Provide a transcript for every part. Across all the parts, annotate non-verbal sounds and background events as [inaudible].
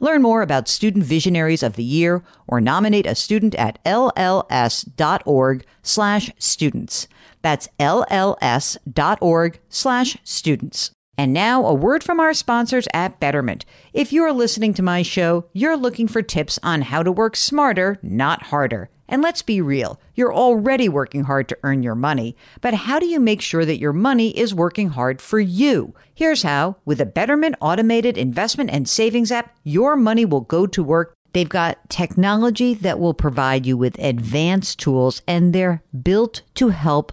Learn more about Student Visionaries of the Year or nominate a student at lls.org slash students. That's lls.org slash students. And now, a word from our sponsors at Betterment. If you are listening to my show, you're looking for tips on how to work smarter, not harder. And let's be real, you're already working hard to earn your money, but how do you make sure that your money is working hard for you? Here's how with a Betterment automated investment and savings app, your money will go to work They've got technology that will provide you with advanced tools and they're built to help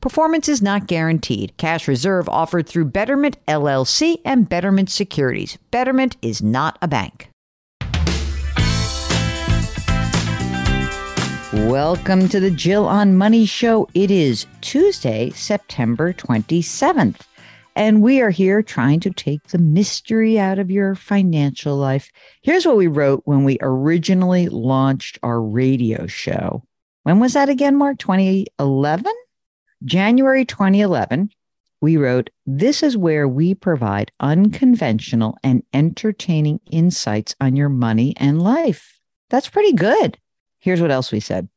Performance is not guaranteed. Cash reserve offered through Betterment LLC and Betterment Securities. Betterment is not a bank. Welcome to the Jill on Money Show. It is Tuesday, September 27th and we are here trying to take the mystery out of your financial life. Here's what we wrote when we originally launched our radio show. When was that again, Mark? 2011? January 2011. We wrote, This is where we provide unconventional and entertaining insights on your money and life. That's pretty good. Here's what else we said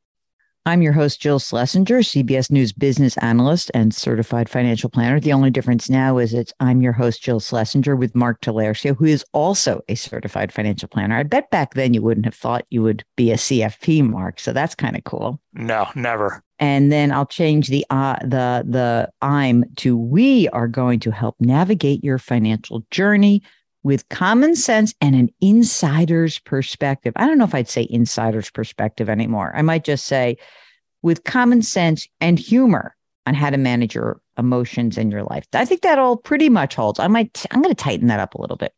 I'm your host, Jill Schlesinger, CBS News business analyst and certified financial planner. The only difference now is it's I'm your host, Jill Schlesinger, with Mark Talercio, who is also a certified financial planner. I bet back then you wouldn't have thought you would be a CFP, Mark. So that's kind of cool. No, never. And then I'll change the uh, the the I'm to we are going to help navigate your financial journey with common sense and an insider's perspective. I don't know if I'd say insider's perspective anymore. I might just say with common sense and humor on how to manage your emotions in your life. I think that all pretty much holds. I might I'm going to tighten that up a little bit.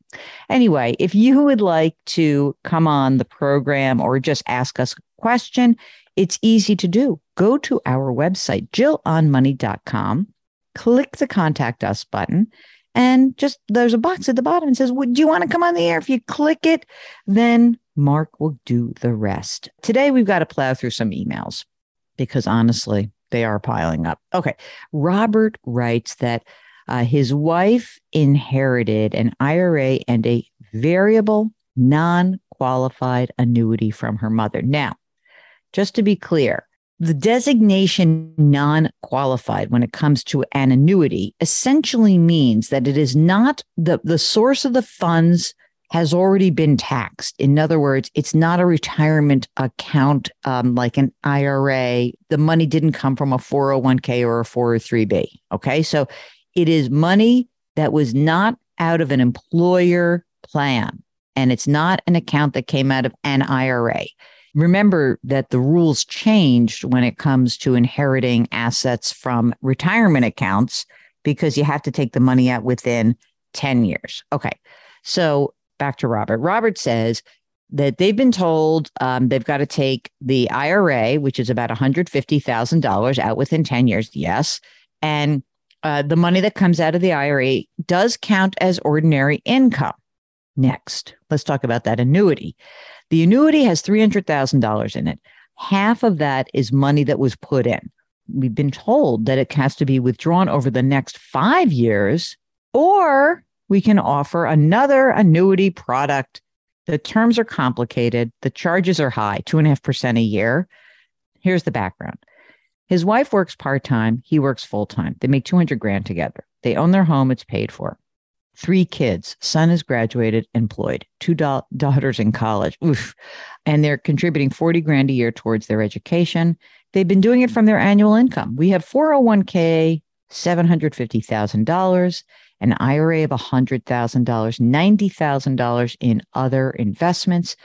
Anyway, if you would like to come on the program or just ask us a question, it's easy to do. Go to our website jillonmoney.com, click the contact us button and just there's a box at the bottom and says, Would you want to come on the air? If you click it, then Mark will do the rest. Today, we've got to plow through some emails because honestly, they are piling up. Okay. Robert writes that uh, his wife inherited an IRA and a variable non qualified annuity from her mother. Now, just to be clear, the designation non qualified when it comes to an annuity essentially means that it is not the, the source of the funds has already been taxed. In other words, it's not a retirement account um, like an IRA. The money didn't come from a 401k or a 403b. Okay. So it is money that was not out of an employer plan, and it's not an account that came out of an IRA. Remember that the rules changed when it comes to inheriting assets from retirement accounts because you have to take the money out within 10 years. Okay. So back to Robert. Robert says that they've been told um, they've got to take the IRA, which is about $150,000 out within 10 years. Yes. And uh, the money that comes out of the IRA does count as ordinary income. Next, let's talk about that annuity. The annuity has $300,000 in it. Half of that is money that was put in. We've been told that it has to be withdrawn over the next five years, or we can offer another annuity product. The terms are complicated, the charges are high, 2.5% a year. Here's the background his wife works part time, he works full time. They make 200 grand together. They own their home, it's paid for. Three kids, son is graduated, employed, two da- daughters in college. Oof. And they're contributing 40 grand a year towards their education. They've been doing it from their annual income. We have 401k, $750,000, an IRA of $100,000, $90,000 in other investments,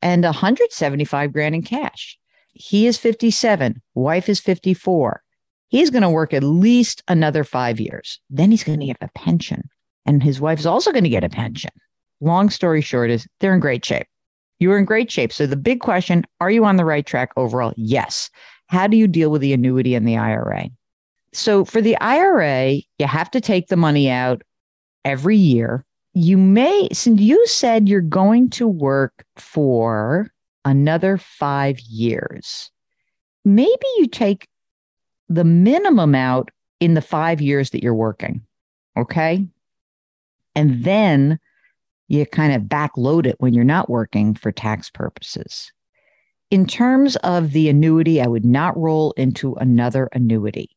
and 175 grand in cash. He is 57, wife is 54. He's going to work at least another five years. Then he's going to get a pension. And his wife is also going to get a pension. Long story short is they're in great shape. You're in great shape. So the big question, are you on the right track overall? Yes. How do you deal with the annuity and the IRA? So for the IRA, you have to take the money out every year. You may, since you said you're going to work for another five years, maybe you take the minimum out in the five years that you're working. Okay. And then you kind of backload it when you're not working for tax purposes. In terms of the annuity, I would not roll into another annuity.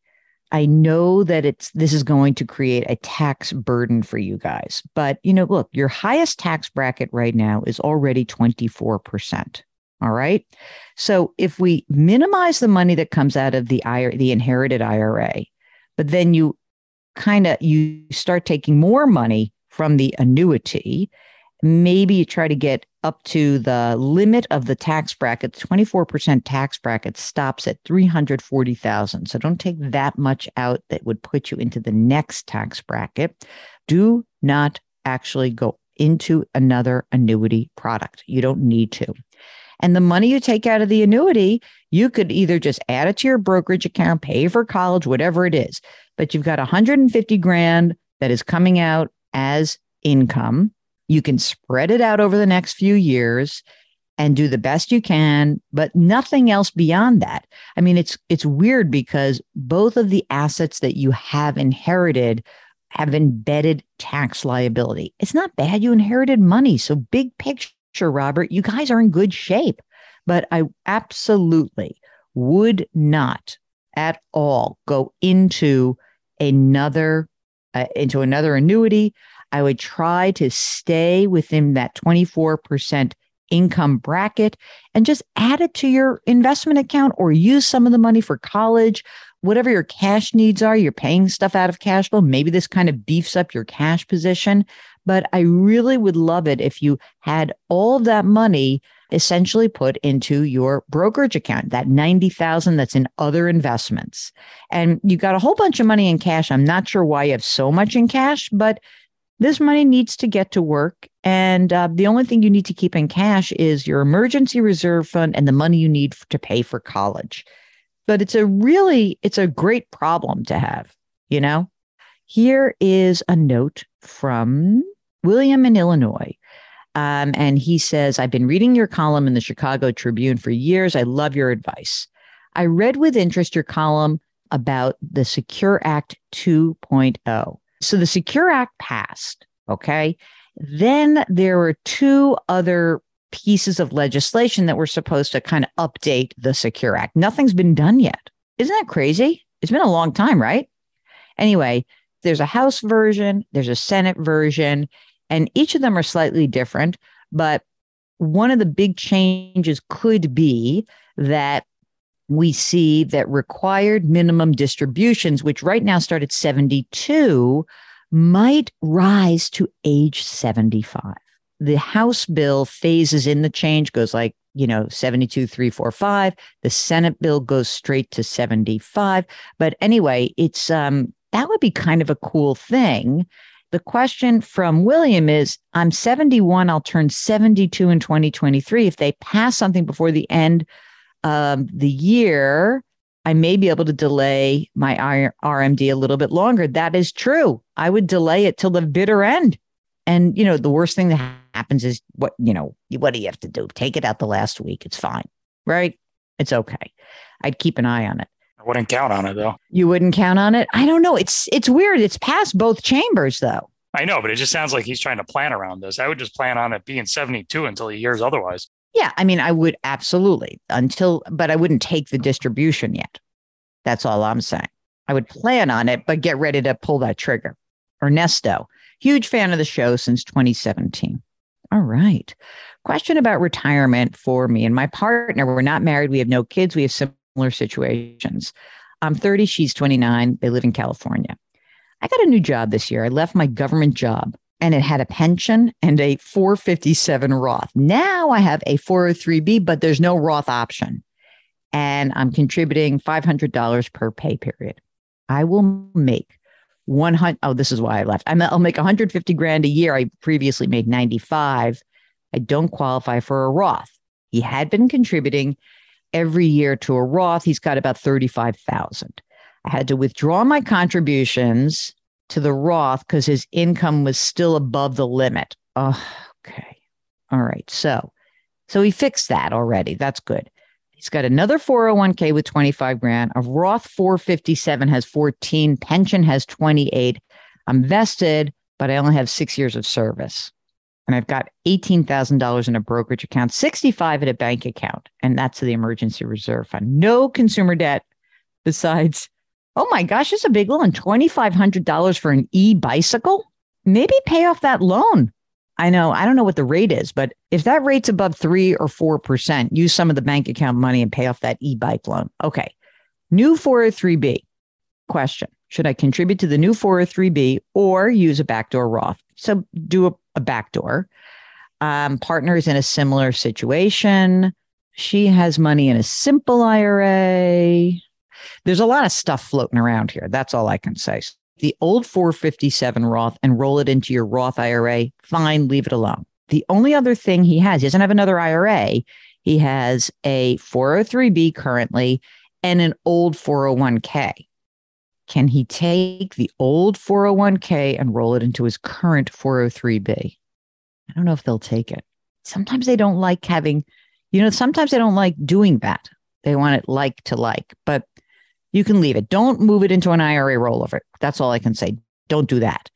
I know that it's this is going to create a tax burden for you guys. But, you know, look, your highest tax bracket right now is already 24%. All right? So, if we minimize the money that comes out of the IRA, the inherited IRA, but then you kind of you start taking more money from the annuity, maybe you try to get up to the limit of the tax bracket, 24% tax bracket stops at 340,000. So don't take that much out that would put you into the next tax bracket. Do not actually go into another annuity product. You don't need to. And the money you take out of the annuity, you could either just add it to your brokerage account, pay for college, whatever it is. But you've got 150 grand that is coming out as income you can spread it out over the next few years and do the best you can, but nothing else beyond that. I mean, it's it's weird because both of the assets that you have inherited have embedded tax liability. It's not bad you inherited money. So big picture, Robert, you guys are in good shape. But I absolutely would not at all go into another uh, into another annuity. I would try to stay within that 24% income bracket and just add it to your investment account or use some of the money for college. Whatever your cash needs are, you're paying stuff out of cash flow. Maybe this kind of beefs up your cash position. But I really would love it if you had all of that money essentially put into your brokerage account, that 90,000 that's in other investments. And you got a whole bunch of money in cash. I'm not sure why you have so much in cash, but this money needs to get to work. And uh, the only thing you need to keep in cash is your emergency reserve fund and the money you need to pay for college. But it's a really, it's a great problem to have, you know? Here is a note from William in Illinois. Um, and he says, I've been reading your column in the Chicago Tribune for years. I love your advice. I read with interest your column about the Secure Act 2.0. So the Secure Act passed. Okay. Then there were two other pieces of legislation that were supposed to kind of update the Secure Act. Nothing's been done yet. Isn't that crazy? It's been a long time, right? Anyway, there's a House version, there's a Senate version, and each of them are slightly different. But one of the big changes could be that we see that required minimum distributions, which right now start at 72, might rise to age 75. The House bill phases in the change, goes like, you know, 72, 345. The Senate bill goes straight to 75. But anyway, it's um that would be kind of a cool thing. The question from William is I'm 71, I'll turn 72 in 2023. If they pass something before the end um, the year, I may be able to delay my RMD a little bit longer. That is true. I would delay it till the bitter end. And, you know, the worst thing that happens is what, you know, what do you have to do? Take it out the last week. It's fine, right? It's okay. I'd keep an eye on it. I wouldn't count on it though. You wouldn't count on it? I don't know. It's it's weird. It's past both chambers though. I know, but it just sounds like he's trying to plan around this. I would just plan on it being 72 until he hears otherwise. Yeah, I mean, I would absolutely until, but I wouldn't take the distribution yet. That's all I'm saying. I would plan on it, but get ready to pull that trigger. Ernesto, huge fan of the show since 2017. All right. Question about retirement for me and my partner. We're not married. We have no kids. We have similar situations. I'm 30. She's 29. They live in California. I got a new job this year. I left my government job and it had a pension and a 457 Roth. Now I have a 403B, but there's no Roth option. And I'm contributing $500 per pay period. I will make 100 oh this is why I left. I'll make 150 grand a year. I previously made 95. I don't qualify for a Roth. He had been contributing every year to a Roth. He's got about 35,000. I had to withdraw my contributions to the Roth because his income was still above the limit. Oh, okay. All right. So, so he fixed that already. That's good. He's got another 401k with 25 grand. A Roth 457 has 14. Pension has 28. I'm vested, but I only have six years of service. And I've got $18,000 in a brokerage account, 65 in a bank account. And that's the emergency reserve fund. No consumer debt besides Oh my gosh, it's a big loan. $2,500 for an e bicycle? Maybe pay off that loan. I know, I don't know what the rate is, but if that rate's above three or 4%, use some of the bank account money and pay off that e bike loan. Okay. New 403B question Should I contribute to the new 403B or use a backdoor Roth? So do a, a backdoor. Um, partner is in a similar situation. She has money in a simple IRA. There's a lot of stuff floating around here. That's all I can say. The old 457 Roth and roll it into your Roth IRA, fine, leave it alone. The only other thing he has, he doesn't have another IRA. He has a 403B currently and an old 401k. Can he take the old 401k and roll it into his current 403b? I don't know if they'll take it. Sometimes they don't like having, you know, sometimes they don't like doing that. They want it like to like, but you can leave it. Don't move it into an IRA rollover. That's all I can say. Don't do that.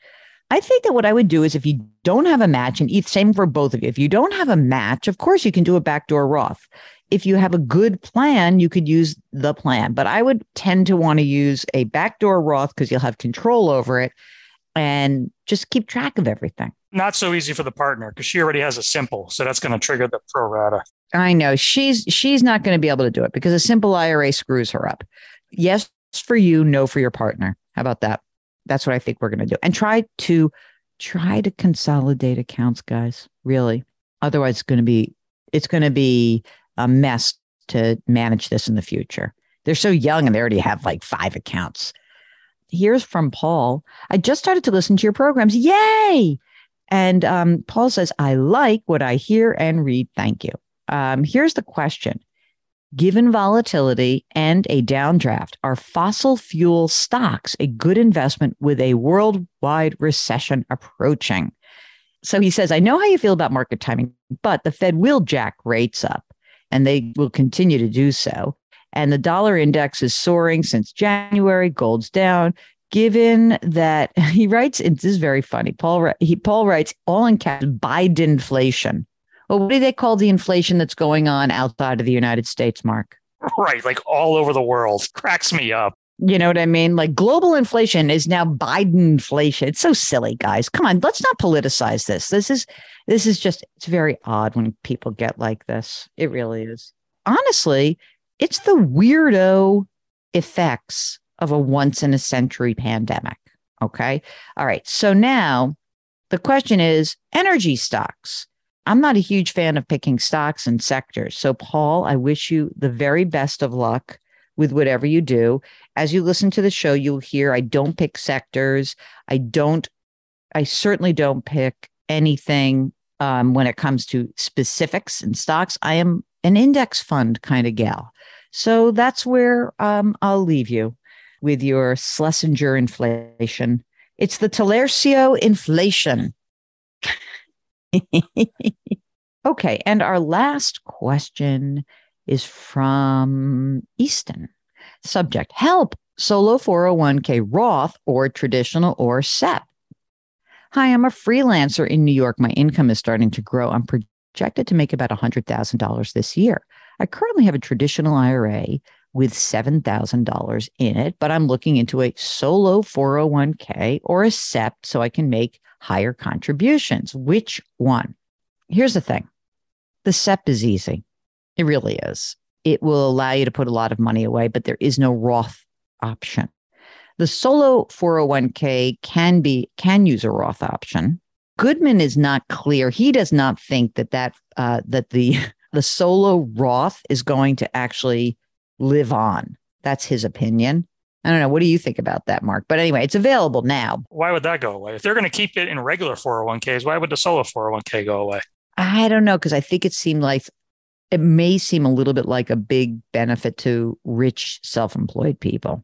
I think that what I would do is if you don't have a match, and same for both of you, if you don't have a match, of course you can do a backdoor Roth. If you have a good plan, you could use the plan. But I would tend to want to use a backdoor Roth because you'll have control over it and just keep track of everything. Not so easy for the partner because she already has a simple. So that's going to trigger the pro rata. I know she's she's not going to be able to do it because a simple IRA screws her up yes for you, no for your partner. How about that? That's what I think we're going to do. And try to try to consolidate accounts, guys. Really. Otherwise, it's going to be it's going to be a mess to manage this in the future. They're so young and they already have like five accounts. Here's from Paul. I just started to listen to your programs. Yay! And um, Paul says, I like what I hear and read. Thank you. Um, here's the question Given volatility and a downdraft, are fossil fuel stocks a good investment with a worldwide recession approaching? So he says, I know how you feel about market timing, but the Fed will jack rates up and they will continue to do so. And the dollar index is soaring since January, gold's down. Given that [laughs] he writes, this is very funny. Paul, he, Paul writes, all in caps, Biden inflation well, what do they call the inflation that's going on outside of the United States, Mark? Right, like all over the world. [laughs] Cracks me up. You know what I mean? Like global inflation is now Biden inflation. It's so silly, guys. Come on, let's not politicize this. This is this is just it's very odd when people get like this. It really is. Honestly, it's the weirdo effects of a once in a century pandemic. Okay. All right. So now the question is energy stocks. I'm not a huge fan of picking stocks and sectors. So, Paul, I wish you the very best of luck with whatever you do. As you listen to the show, you'll hear I don't pick sectors. I don't, I certainly don't pick anything um, when it comes to specifics and stocks. I am an index fund kind of gal. So that's where um, I'll leave you with your Schlesinger inflation. It's the Talercio inflation. [laughs] [laughs] okay. And our last question is from Easton. Subject Help, solo 401k Roth or traditional or SEP. Hi, I'm a freelancer in New York. My income is starting to grow. I'm projected to make about $100,000 this year. I currently have a traditional IRA with $7,000 in it, but I'm looking into a solo 401k or a SEP so I can make higher contributions. Which one? Here's the thing the SEP is easy. It really is. It will allow you to put a lot of money away, but there is no Roth option. The solo 401k can be can use a Roth option. Goodman is not clear. He does not think that that uh, that the [laughs] the solo Roth is going to actually live on. That's his opinion. I don't know. What do you think about that, Mark? But anyway, it's available now. Why would that go away? If they're going to keep it in regular 401ks, why would the solo 401k go away? I don't know because I think it seemed like it may seem a little bit like a big benefit to rich self-employed people.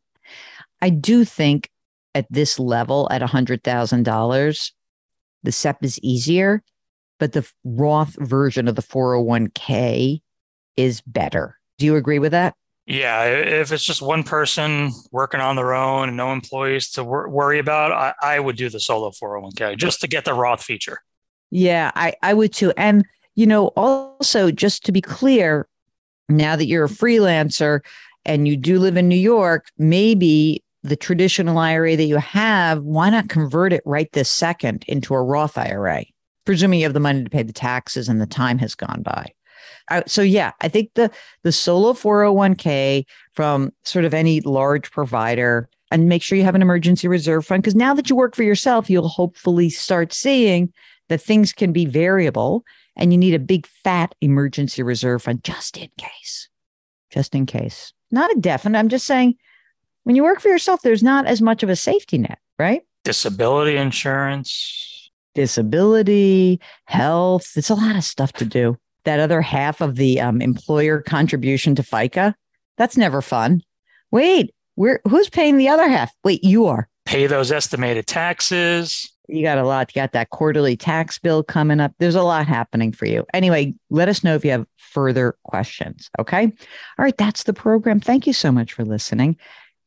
I do think at this level at $100,000 the SEP is easier, but the Roth version of the 401k is better. Do you agree with that? Yeah, if it's just one person working on their own and no employees to wor- worry about, I, I would do the solo 401k just to get the Roth feature. Yeah, I, I would too. And, you know, also just to be clear, now that you're a freelancer and you do live in New York, maybe the traditional IRA that you have, why not convert it right this second into a Roth IRA? Presuming you have the money to pay the taxes and the time has gone by. Uh, so yeah, I think the the solo 401k from sort of any large provider and make sure you have an emergency reserve fund because now that you work for yourself, you'll hopefully start seeing that things can be variable and you need a big fat emergency reserve fund just in case. Just in case. Not a definite. I'm just saying when you work for yourself, there's not as much of a safety net, right? Disability insurance, disability, health. It's a lot of stuff to do. That other half of the um, employer contribution to FICA, that's never fun. Wait, we're, who's paying the other half? Wait, you are. Pay those estimated taxes. You got a lot. You got that quarterly tax bill coming up. There's a lot happening for you. Anyway, let us know if you have further questions. Okay. All right. That's the program. Thank you so much for listening.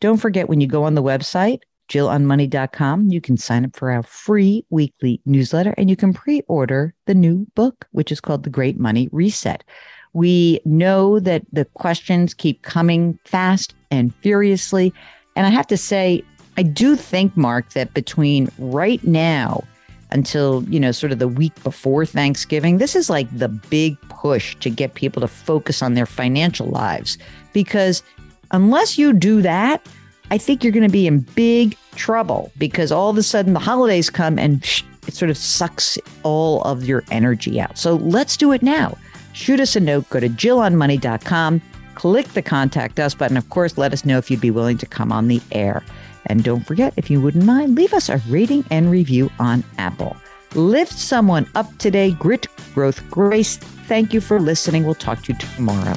Don't forget when you go on the website, jillonmoney.com, you can sign up for our free weekly newsletter and you can pre order the new book, which is called The Great Money Reset. We know that the questions keep coming fast and furiously. And I have to say, I do think, Mark, that between right now until, you know, sort of the week before Thanksgiving, this is like the big push to get people to focus on their financial lives because Unless you do that, I think you're going to be in big trouble because all of a sudden the holidays come and it sort of sucks all of your energy out. So let's do it now. Shoot us a note, go to jillonmoney.com, click the contact us button. Of course, let us know if you'd be willing to come on the air. And don't forget, if you wouldn't mind, leave us a rating and review on Apple. Lift someone up today. Grit, growth, grace. Thank you for listening. We'll talk to you tomorrow.